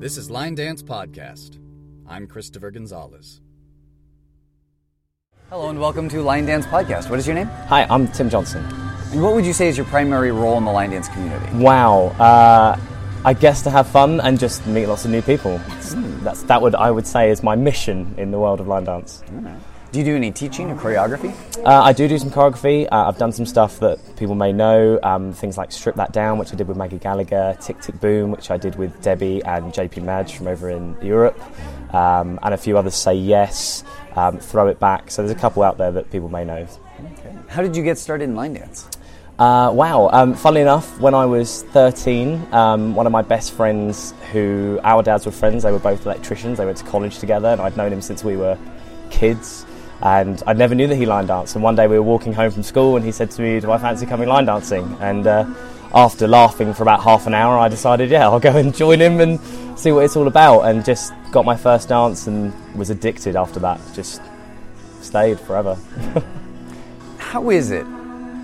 This is Line Dance Podcast. I'm Christopher Gonzalez. Hello and welcome to Line Dance Podcast. What is your name? Hi, I'm Tim Johnson. And what would you say is your primary role in the line dance community? Wow, uh, I guess to have fun and just meet lots of new people. That's that would I would say is my mission in the world of line dance. Do you do any teaching or choreography? Uh, I do do some choreography. Uh, I've done some stuff that people may know, um, things like Strip That Down, which I did with Maggie Gallagher, Tick Tick Boom, which I did with Debbie and JP Madge from over in Europe, um, and a few others. Say Yes, um, Throw It Back. So there's a couple out there that people may know. Okay. How did you get started in line dance? Uh, wow. Um, funnily enough, when I was 13, um, one of my best friends, who our dads were friends, they were both electricians, they went to college together, and I'd known him since we were kids. And I never knew that he line danced. And one day we were walking home from school, and he said to me, Do I fancy coming line dancing? And uh, after laughing for about half an hour, I decided, Yeah, I'll go and join him and see what it's all about. And just got my first dance and was addicted after that. Just stayed forever. How is it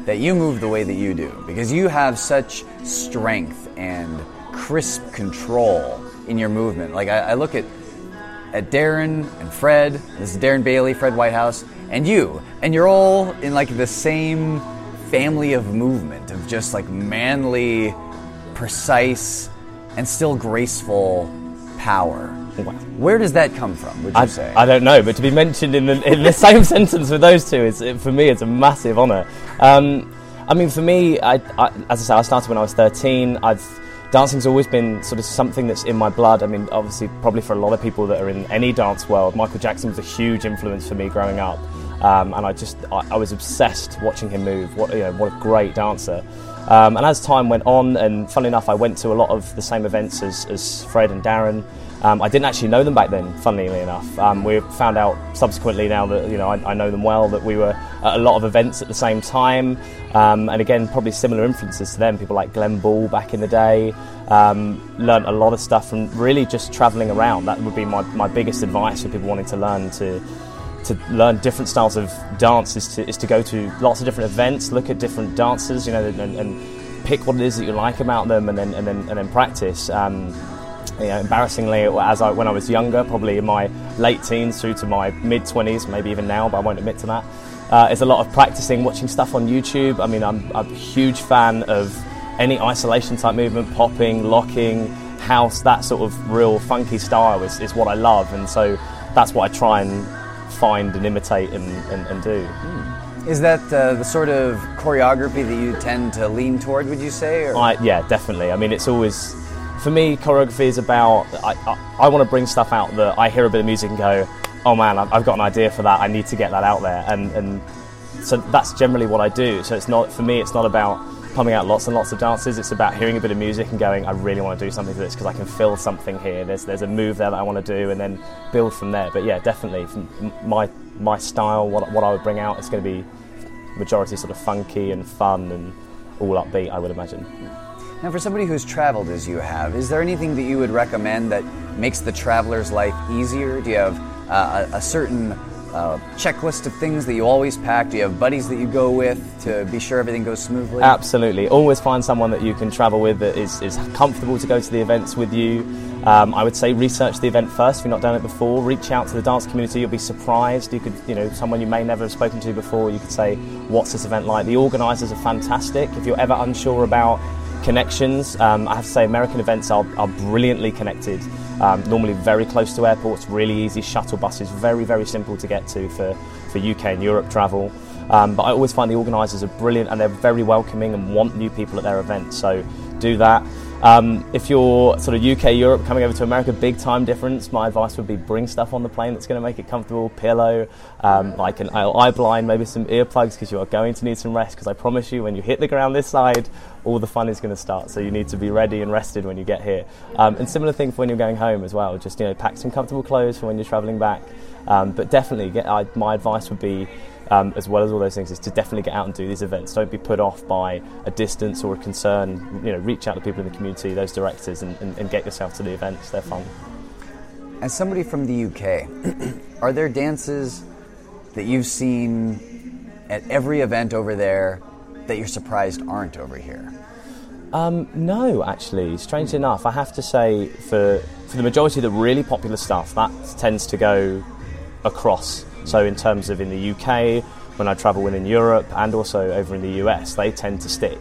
that you move the way that you do? Because you have such strength and crisp control in your movement. Like I, I look at at Darren and Fred. This is Darren Bailey, Fred Whitehouse, and you, and you're all in like the same family of movement of just like manly, precise, and still graceful power. Where does that come from? Would you I, say? I don't know, but to be mentioned in the, in the same sentence with those two is for me it's a massive honour. Um, I mean, for me, I, I, as I say, I started when I was 13. I've dancing's always been sort of something that's in my blood. I mean, obviously, probably for a lot of people that are in any dance world, Michael Jackson was a huge influence for me growing up, um, and I just I, I was obsessed watching him move. What you know, what a great dancer. Um, and as time went on, and funnily enough, I went to a lot of the same events as, as Fred and Darren. Um, I didn't actually know them back then, funnily enough. Um, we found out subsequently now that you know I, I know them well that we were at a lot of events at the same time, um, and again probably similar influences to them. People like Glenn Ball back in the day. Um, learned a lot of stuff from really just travelling around. That would be my, my biggest advice for people wanting to learn to to learn different styles of dance is to, is to go to lots of different events, look at different dancers, you know, and, and pick what it is that you like about them, and then and then and then practice. Um, you know, embarrassingly, as I, when I was younger, probably in my late teens through to my mid 20s, maybe even now, but I won't admit to that, uh, is a lot of practicing, watching stuff on YouTube. I mean, I'm, I'm a huge fan of any isolation type movement, popping, locking, house, that sort of real funky style is, is what I love, and so that's what I try and find and imitate and, and, and do. Is that uh, the sort of choreography that you tend to lean toward? Would you say? Or? I, yeah, definitely. I mean, it's always for me. Choreography is about. I, I, I want to bring stuff out that I hear a bit of music and go, "Oh man, I've, got an idea for that. I need to get that out there." And and so that's generally what I do. So it's not for me. It's not about pumping out lots and lots of dances. It's about hearing a bit of music and going, "I really want to do something to this because I can feel something here. There's there's a move there that I want to do, and then build from there." But yeah, definitely my my style, what what I would bring out, is going to be majority sort of funky and fun and all upbeat. I would imagine. Now, for somebody who's traveled as you have, is there anything that you would recommend that makes the traveler's life easier? Do you have uh, a, a certain uh, checklist of things that you always pack? Do you have buddies that you go with to be sure everything goes smoothly? Absolutely. Always find someone that you can travel with that is, is comfortable to go to the events with you. Um, I would say research the event first if you've not done it before. Reach out to the dance community. You'll be surprised. You could, you know, someone you may never have spoken to before. You could say, "What's this event like?" The organisers are fantastic. If you're ever unsure about connections, um, I have to say American events are, are brilliantly connected. Um, normally very close to airports, really easy shuttle buses, very very simple to get to for, for UK and Europe travel. Um, but I always find the organisers are brilliant and they're very welcoming and want new people at their events. So do that. Um, if you're sort of UK, Europe, coming over to America, big time difference. My advice would be bring stuff on the plane that's going to make it comfortable. Pillow, um, like an eye blind, maybe some earplugs because you are going to need some rest. Because I promise you, when you hit the ground this side, all the fun is going to start. So you need to be ready and rested when you get here. Um, and similar thing for when you're going home as well. Just you know, pack some comfortable clothes for when you're travelling back. Um, but definitely, get, I, my advice would be um, as well as all those things, is to definitely get out and do these events. Don't be put off by a distance or a concern. You know, reach out to people in the community, those directors, and, and, and get yourself to the events. They're fun. As somebody from the UK, are there dances that you've seen at every event over there that you're surprised aren't over here? Um, no, actually, strangely enough, I have to say for for the majority of the really popular stuff, that tends to go across. So in terms of in the UK, when I travel within Europe, and also over in the US, they tend to stick.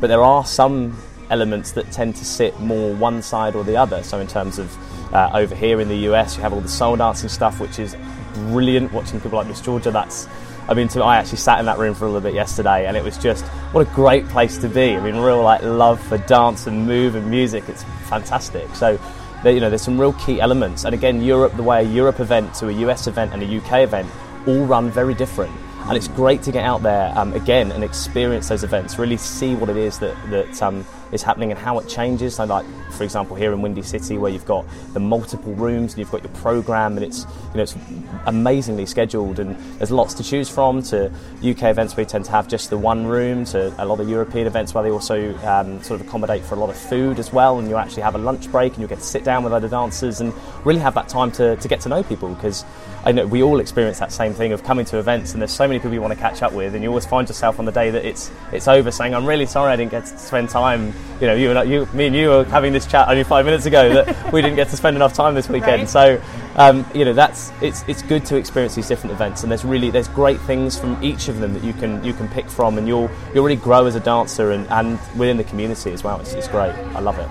But there are some elements that tend to sit more one side or the other. So in terms of uh, over here in the US, you have all the soul dancing stuff, which is brilliant. Watching people like Miss Georgia, that's I mean, to, I actually sat in that room for a little bit yesterday, and it was just what a great place to be. I mean, real like love for dance and move and music. It's fantastic. So, there, you know, there's some real key elements. And again, Europe, the way a Europe event to a US event and a UK event all run very different. And it's great to get out there um, again and experience those events. Really see what it is that that um, is happening and how it changes. So, like for example, here in Windy City, where you've got the multiple rooms and you've got your program, and it's you know it's amazingly scheduled, and there's lots to choose from. To UK events, we tend to have just the one room. To a lot of European events, where they also um, sort of accommodate for a lot of food as well, and you actually have a lunch break, and you get to sit down with other dancers and really have that time to, to get to know people because I know we all experience that same thing of coming to events, and there's so many people you want to catch up with, and you always find yourself on the day that it's it's over, saying, "I'm really sorry I didn't get to spend time." You know, you and you, me and you were having this chat only five minutes ago that we didn't get to spend enough time this weekend. Right. So, um, you know, that's it's it's good to experience these different events, and there's really there's great things from each of them that you can you can pick from, and you'll you'll really grow as a dancer and, and within the community as well. It's, it's great. I love it.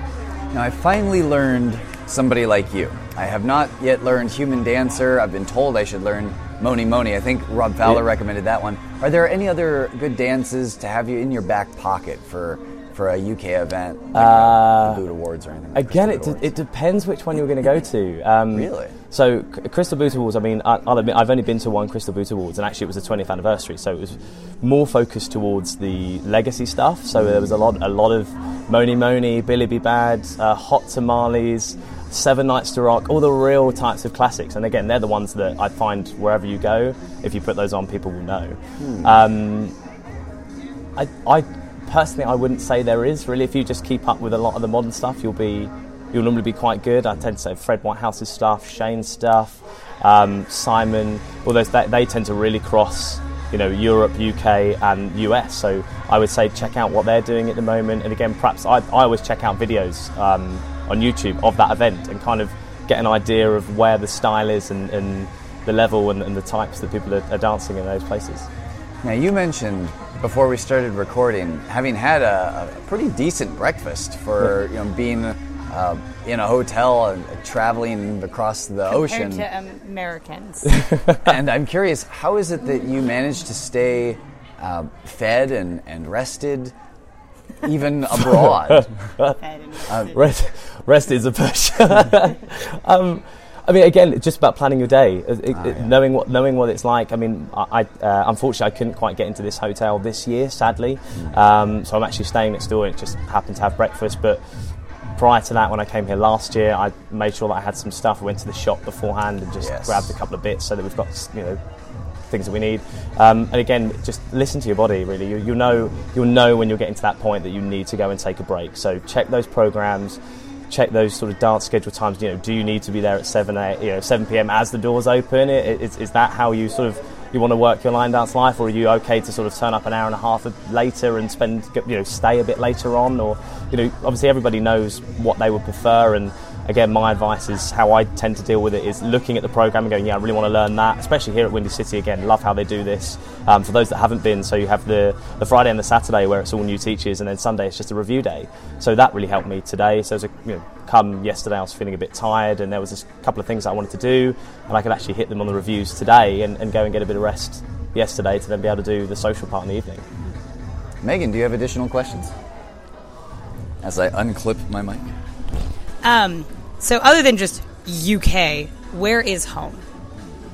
Now, I finally learned somebody like you. I have not yet learned Human Dancer. I've been told I should learn Mony Mony. I think Rob Fowler Yeah. recommended that one. Are there any other good dances to have you in your back pocket for for a UK event, like Uh, the Boot Awards or anything? Like Again, it, de- it depends which one you're going to go to. Um, Really? So, Crystal Boot Awards, I mean, I, I'll admit, I've only been to one Crystal Boot Awards, and actually it was the 20th anniversary, so it was more focused towards the legacy stuff. So there was a lot, a lot of Mony Mony, Billy Be Bad, uh, Hot Tamales, Seven Nights to Rock, all the real types of classics. And again, they're the ones that I find wherever you go, if you put those on, people will know. Um, I, I personally, I wouldn't say there is really. If you just keep up with a lot of the modern stuff, you'll be you'll normally be quite good. I tend to say Fred Whitehouse's stuff, Shane's stuff, um, Simon, all those they, they tend to really cross. You know, Europe, UK, and US. So I would say check out what they're doing at the moment. And again, perhaps I, I always check out videos um, on YouTube of that event and kind of get an idea of where the style is and, and the level and, and the types that people are, are dancing in those places. Now, you mentioned before we started recording having had a, a pretty decent breakfast for you know being uh, in a hotel and traveling across the ocean. To um, Americans. and I'm curious, how is it that you managed to stay uh, fed and, and rested even abroad? Fed and- Rest, rest is a push. um, I mean, again, it's just about planning your day, It- it- Ah, yeah. knowing what knowing what it's like. I mean, I, I uh, unfortunately I couldn't quite get into this hotel this year, sadly. Hmm. Um, so I'm actually staying next door. and It just happened to have breakfast, but. Prior to that, when I came here last year, I made sure that I had some stuff. I went to the shop beforehand and just Yes. grabbed a couple of bits so that we've got, you know, things that we need. Um, and again, just listen to your body. Really, you, you'll know you'll know when you're getting to that point that you need to go and take a break. So check those programs. Check those sort of dance schedule times. You know, do you need to be there at seven, eight, you know, seven p.m. as the doors open? Is, is that how you sort of you want to work your line dance life, or are you okay to sort of turn up an hour and a half later and spend, you know, stay a bit later on? Or, you know, obviously everybody knows what they would prefer, and again, my advice is how I tend to deal with it is looking at the program and going, yeah, I really want to learn that, especially here at Windy City. Again, love how they do this. Um, for those that haven't been, so you have the, the Friday and the Saturday where it's all new teachers, and then Sunday it's just a review day. So that really helped me today. So as a, you know, come yesterday, I was feeling a bit tired, and there was a couple of things I wanted to do, and I could actually hit them on the reviews today and, and go and get a bit of rest yesterday to then be able to do the social part in the evening. Megan, do you have additional questions? As I unclip my mic. um, so, other than just UK, where is home?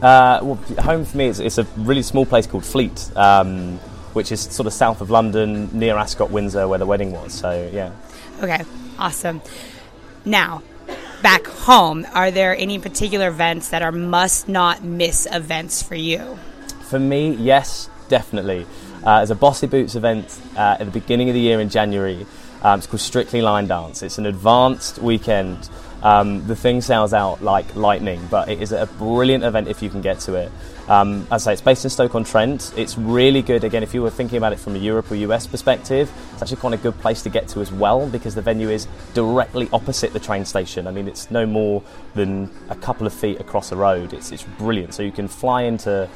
Uh, well, home for me is it's a really small place called Fleet, um, which is sort of south of London, near Ascot, Windsor, where the wedding was. So yeah. Okay, awesome. Now, back home, are there any particular events that are must not miss events for you? For me, yes, definitely. Uh, there's a Bossy Boots event uh, at the beginning of the year in January. Um, it's called Strictly Line Dance. It's an advanced weekend. Um, the thing sells out like lightning, but it is a brilliant event if you can get to it. Um, as I say, it's based in Stoke-on-Trent. It's really good. Again, if you were thinking about it from a Europe or US perspective, it's actually quite a good place to get to as well because the venue is directly opposite the train station. I mean, it's no more than a couple of feet across the road. It's, it's brilliant. So you can fly into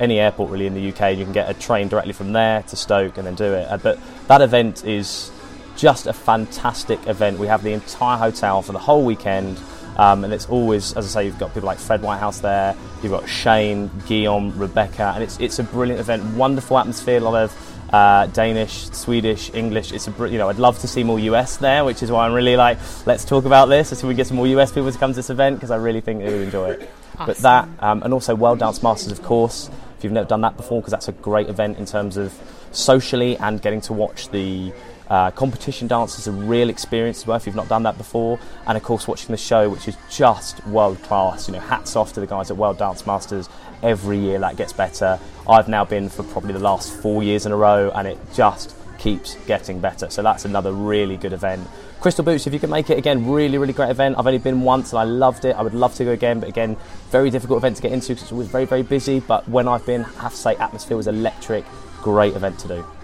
any airport really in the UK. You can get a train directly from there to Stoke and then do it. Uh, but that event is just a fantastic event. We have the entire hotel for the whole weekend. Um, and it's always, as I say, you've got people like Fred Whitehouse there, you've got Shane, Guillaume, Rebecca, and it's, it's a brilliant event, wonderful atmosphere, a lot of uh, Danish, Swedish, English. It's a br- you know I'd love to see more US there, which is why I'm really like let's talk about this. Let's see if we get some more US people to come to this event because I really think they would enjoy it. But that um, and also World Dance Masters, of course. If you've never done that before, because that's a great event in terms of socially and getting to watch the uh, competition dance is a real experience as well if you've not done that before. And of course, watching the show, which is just world class. You know, hats off to the guys at World Dance Masters. Every year that gets better. I've now been for probably the last four years in a row, and it just keeps getting better. So that's another really good event. Crystal Boots, if you can make it again, really, really great event. I've only been once and I loved it. I would love to go again, but again, very difficult event to get into because it's always very, very busy. But when I've been, I have to say, atmosphere was electric. Great event to do.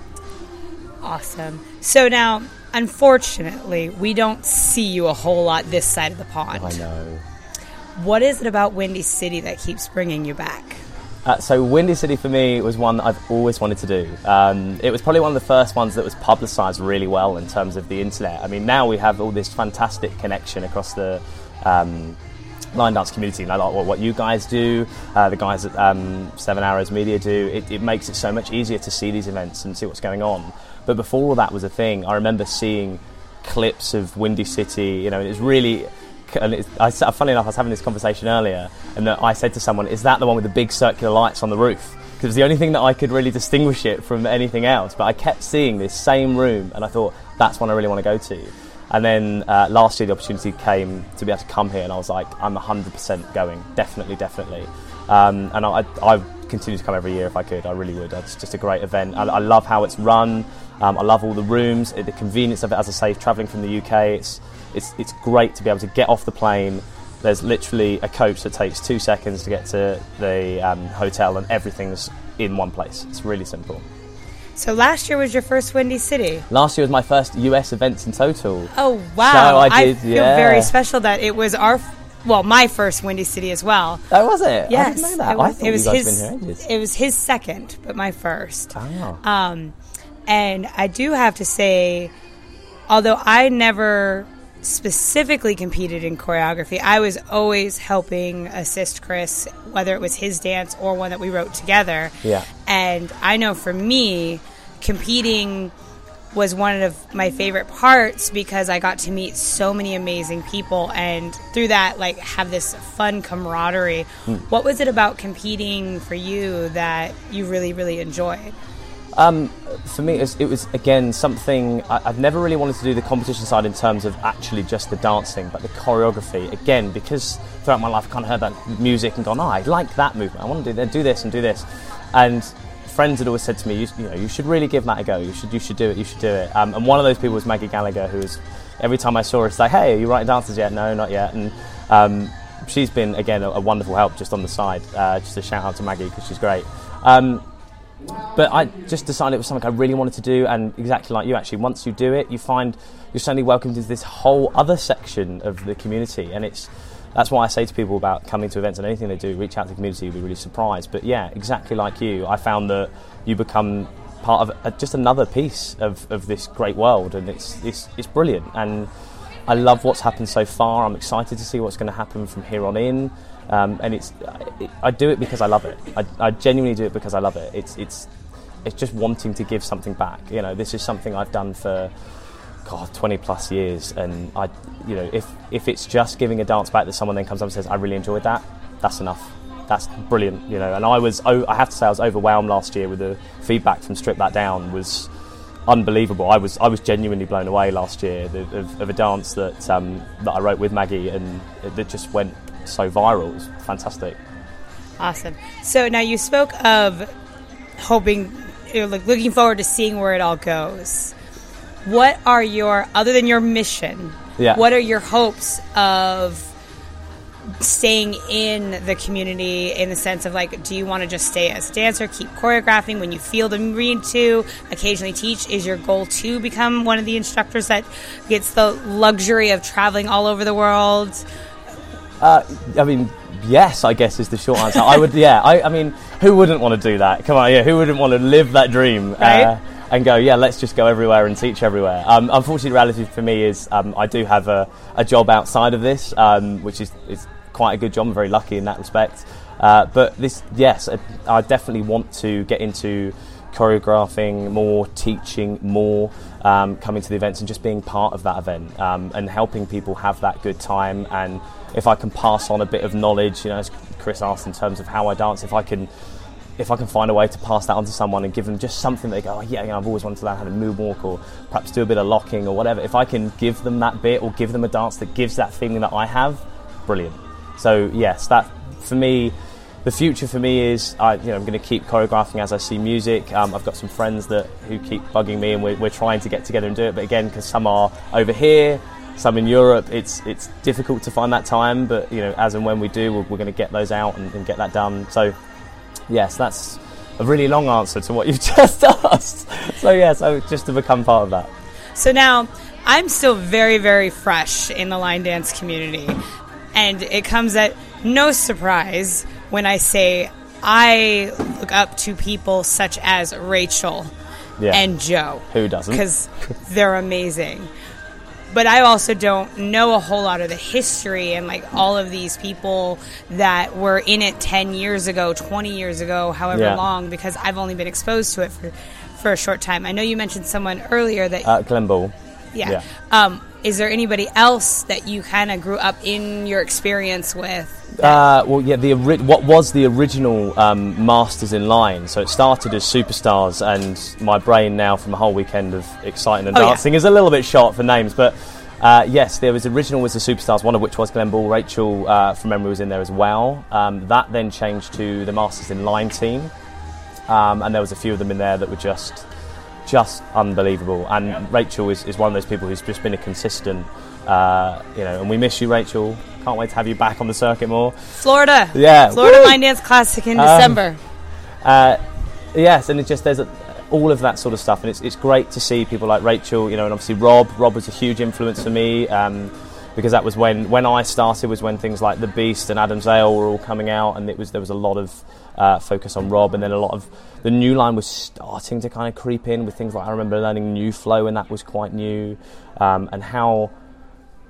Awesome. So now, unfortunately, we don't see you a whole lot this side of the pond. I know. What is it about Windy City that keeps bringing you back? Uh, so Windy City for me was one that I've always wanted to do. Um, it was probably one of the first ones that was publicised really well in terms of the internet. I mean, now we have all this fantastic connection across the um, line dance community. I like what, what you guys do, uh, the guys at um, Seven Arrows Media do. It, it makes it so much easier to see these events and see what's going on. But before all that was a thing, I remember seeing clips of Windy City. You know, it was really. And I, funny enough, I was having this conversation earlier, and I said to someone, "Is that the one with the big circular lights on the roof?" Because it was the only thing that I could really distinguish it from anything else. But I kept seeing this same room, and I thought that's one I really want to go to. And then uh, last year, the opportunity came to be able to come here, and I was like, I'm 100% going, definitely, definitely. Um, and I, I continue to come every year if I could. I really would. It's just a great event. I, I love how it's run. Um, I love all the rooms, the convenience of it. As I say, travelling from the UK, it's it's it's great to be able to get off the plane. There's literally a coach that takes two seconds to get to the um, hotel, and everything's in one place. It's really simple. So last year was your first Windy City. Last year was my first US events in total. Oh wow! So I did. I feel yeah. very special that it was our, well, my first Windy City as well. Oh, was it? Yes, I didn't know that. it was, I thought it was you guys his. been here ages. It was his second, but my first. Oh. Um, and I do have to say, although I never specifically competed in choreography, I was always helping assist Chris, whether it was his dance or one that we wrote together. Yeah. And I know for me, competing was one of my favorite parts because I got to meet so many amazing people and through that like have this fun camaraderie. Hmm. What was it about competing for you that you really really enjoyed? Um, for me, it was, it was again something I, I've never really wanted to do the competition side in terms of actually just the dancing, but the choreography. Again, because throughout my life I kind of heard that music and gone, oh, I like that movement. I want to do, do this and do this. And friends had always said to me, you, you know, you should really give that a go. You should, you should do it. You should do it. Um, and one of those people was Maggie Gallagher, who was every time I saw her, say, hey, are you writing dances yet? No, not yet. And um, she's been again a, a wonderful help just on the side. Uh, just a shout out to Maggie because she's great. Um, but I just decided it was something I really wanted to do, and exactly like you, actually, once you do it, you find you're suddenly welcomed into this whole other section of the community, and it's that's why I say to people about coming to events and anything they do, reach out to the community, you'll be really surprised. But yeah, exactly like you, I found that you become part of a, just another piece of, of this great world, and it's, it's it's brilliant. And I love what's happened so far. I'm excited to see what's going to happen from here on in. Um, and it's it, I do it because I love it. I, I genuinely do it because I love it. It's it's it's just wanting to give something back. You know, this is something I've done for God, 20 plus years, and I, you know, if if it's just giving a dance back that someone then comes up and says, "I really enjoyed that," that's enough. That's brilliant, you know. And I was, oh, I have to say, I was overwhelmed last year with the feedback from Strip That Down was unbelievable. I was, I was genuinely blown away last year of, of, of a dance that um, that I wrote with Maggie, and that just went so viral. It was fantastic. Awesome. So now you spoke of hoping, you know, like looking forward to seeing where it all goes. what are your other than your mission? Yeah. What are your hopes of staying in the community in the sense of like do you want to just stay as a dancer keep choreographing when you feel the need to occasionally teach is your goal to become one of the instructors that gets the luxury of traveling all over the world Uh, I mean, yes, I guess is the short answer. I would, yeah. I, I mean, who wouldn't want to do that? Come on, yeah. Who wouldn't want to live that dream? Right. Uh, and go, yeah, let's just go everywhere and teach everywhere. Um, unfortunately, reality for me is um, I do have a, a job outside of this, um, which is, is quite a good job. I'm very lucky in that respect. Uh, but this, yes, I, I definitely want to get into choreographing more, teaching more, um, coming to the events and just being part of that event um, and helping people have that good time. And if I can pass on a bit of knowledge, you know, as Chris asked in terms of how I dance, if I can if I can find a way to pass that on to someone and give them just something that they go, oh, yeah, you know, I've always wanted to learn how to moonwalk or perhaps do a bit of locking or whatever. If I can give them that bit or give them a dance that gives that feeling that I have, brilliant. So yes, that for me, the future for me is I, you know, I'm going to keep choreographing as I see music. Um, I've got some friends that who keep bugging me, and we're, we're trying to get together and do it. But again, because some are over here, some in Europe, it's it's difficult to find that time. But you know, as and when we do, we're, we're going to get those out and, and get that done. So yes, that's a really long answer to what you've just asked. So yeah, so just to become part of that. So now I'm still very, very fresh in the line dance community. And it comes at no surprise when I say I look up to people such as Rachel Yeah. and Joe. Who doesn't? Because they're amazing. But I also don't know a whole lot of the history and like all of these people that were in it 10 years ago, 20 years ago, however Yeah. long, because I've only been exposed to it for, for a short time. I know you mentioned someone earlier that Uh, Glenn Ball. yeah. Yeah. Um, is there anybody else that you kind of grew up in your experience with? Uh, well, yeah, the ori- what was the original um, Masters in Line? So it started as Superstars, and my brain now from a whole weekend of exciting and Oh, yeah. dancing is a little bit short for names. But uh, yes, there was original was the Superstars, one of which was Glenn Ball. Rachel, uh, from memory, was in there as well. Um, that then changed to the Masters in Line team, um, and there was a few of them in there that were just just unbelievable. And Rachel is, is one of those people who's just been a consistent, uh, you know, and we miss you, Rachel. Can't wait to have you back on the circuit more. Florida. Yeah. Florida Woo! Line Dance Classic in Um, December. Uh, yes, and it just there's a, all of that sort of stuff, and it's it's great to see people like Rachel, you know, and obviously Rob. Rob was a huge influence for me um, because that was when when I started was when things like The Beast and Adam's Ale were all coming out, and it was there was a lot of uh, focus on Rob, and then a lot of the new line was starting to kind of creep in with things like I remember learning New Flow, and that was quite new, um, and how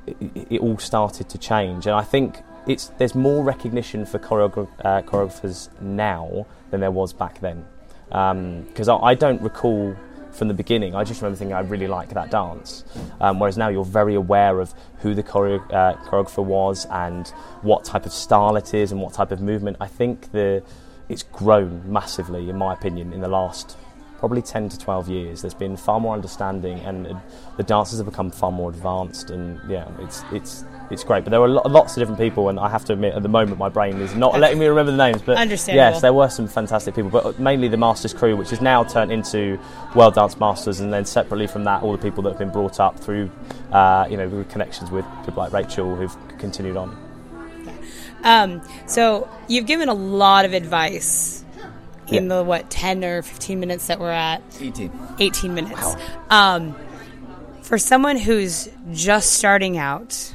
it, it all started to change. And I think it's there's more recognition for choreogra- uh, choreographers now than there was back then. Because I, I don't recall from the beginning. I just remember thinking I really like that dance. Um, whereas now you're very aware of who the choreo- uh, choreographer was and what type of style it is and what type of movement. I think the it's grown massively, in my opinion, in the last probably 10 to 12 years. There's been far more understanding, and uh, the dancers have become far more advanced. And yeah, it's it's it's great. But there were lots of different people, and I have to admit, at the moment, my brain is not letting me remember the names. But yes, there were some fantastic people, but mainly the Masters crew, which has now turned into World Dance Masters, and then separately from that, all the people that have been brought up through, uh, you know, connections with people like Rachel who've continued on. Um, so you've given a lot of advice in the what 10 or 15 minutes that we're at? 18. 18 minutes. Um, for someone who's just starting out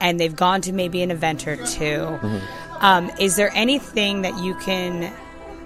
and they've gone to maybe an event or 2 um, is there anything that you can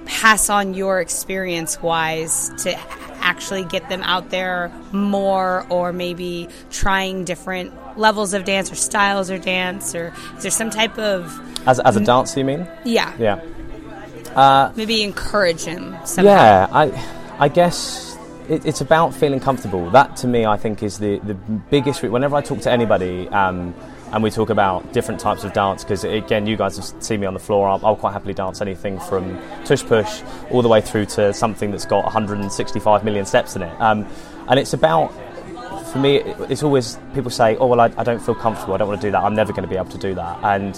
pass on your experience wise to actually get them out there more or maybe trying different levels of dance or styles or dance? Or is there some type of As, as a dancer, you mean? yeah, Yeah. maybe encourage him somehow. Yeah, I, I guess it, it's about feeling comfortable. That to me, I think, is the, the biggest. re- Whenever I talk to anybody, um, and we talk about different types of dance, because again, you guys have seen me on the floor. I'll, I'll quite happily dance anything from tush push all the way through to something that's got 165 million steps in it. Um, and it's about for me, it- it's always people say, "Oh well, I, I don't feel comfortable. I don't want to do that. I'm never going to be able to do that." And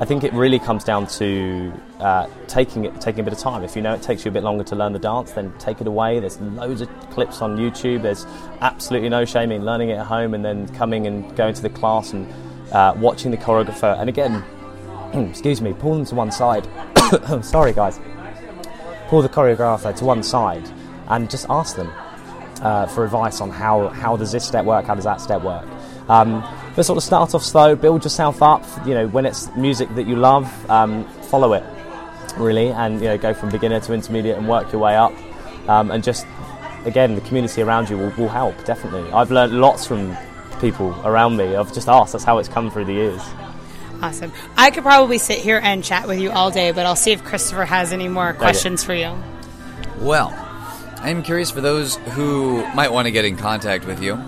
I think it really comes down to uh, taking it, taking a bit of time. If you know it takes you a bit longer to learn the dance, then take it away. There's loads of clips on YouTube. There's absolutely no shame in learning it at home and then coming and going to the class and uh, watching the choreographer. And again, excuse me, pull them to one side. Sorry, guys. Pull the choreographer to one side and just ask them uh, for advice on how, how does this step work, how does that step work. Um, but sort of start off slow, build yourself up. You know, when it's music that you love, um, follow it really, and you know, go from beginner to intermediate and work your way up. Um, and just again, the community around you will, will help definitely. I've learned lots from people around me. I've just asked. That's how it's come through the years. Awesome. I could probably sit here and chat with you all day, but I'll see if Christopher has any more questions for you. Well, I'm curious for those who might want to get in contact with you.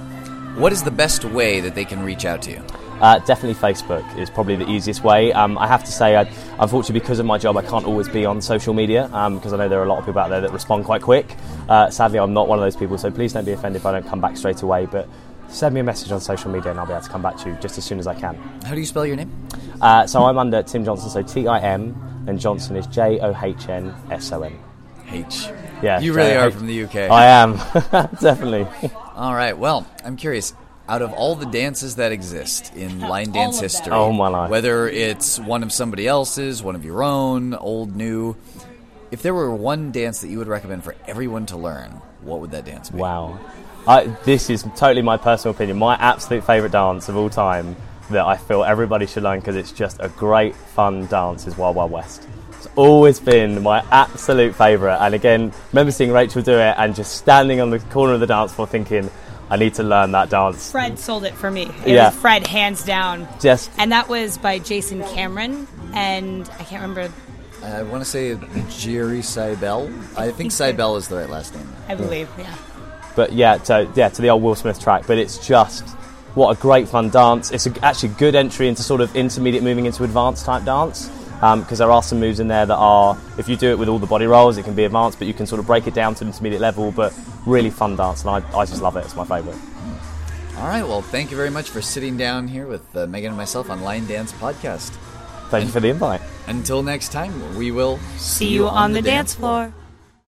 What is the best way that they can reach out to you? Uh, definitely Facebook is probably the easiest way. Um, I have to say, I, unfortunately, because of my job, I can't always be on social media um, because I know there are a lot of people out there that respond quite quick. Uh, sadly, I'm not one of those people, so please don't be offended if I don't come back straight away. But send me a message on social media and I'll be able to come back to you just as soon as I can. How do you spell your name? Uh, so I'm under Tim Johnson, so T I M, and Johnson is J O H N S O N. H. Yeah, You really are from the UK. I am, definitely. All right. Well, I'm curious. Out of all the dances that exist in line dance history, Oh, my life. whether it's one of somebody else's, one of your own, old, new, if there were one dance that you would recommend for everyone to learn, what would that dance be? Wow. I, this is totally my personal opinion. My absolute favourite dance of all time that I feel everybody should learn because it's just a great, fun dance is Wild Wild West. It's always been my absolute favourite. And again, remember seeing Rachel do it and just standing on the corner of the dance floor thinking, I need to learn that dance. Fred sold it for me. It Yeah. was Fred, hands down. Just And that was by Jason Cameron, and I can't remember, I want to say Jerry Seibel. I think Seibel is the right last name. I believe, yeah. but yeah, to yeah, to the old Will Smith track. But it's just what a great fun dance. It's a, actually a good entry into sort of intermediate, moving into advanced type dance. Because there are some moves in there that are, if you do it with all the body rolls, it can be advanced, but you can sort of break it down to an intermediate level. But really fun dance, and I, I just love it. It's my favourite. All right. Well, thank you very much for sitting down here with uh, Megan and myself on Line Dance Podcast. Thank you for the invite. Until next time, we will See you on the dance floor.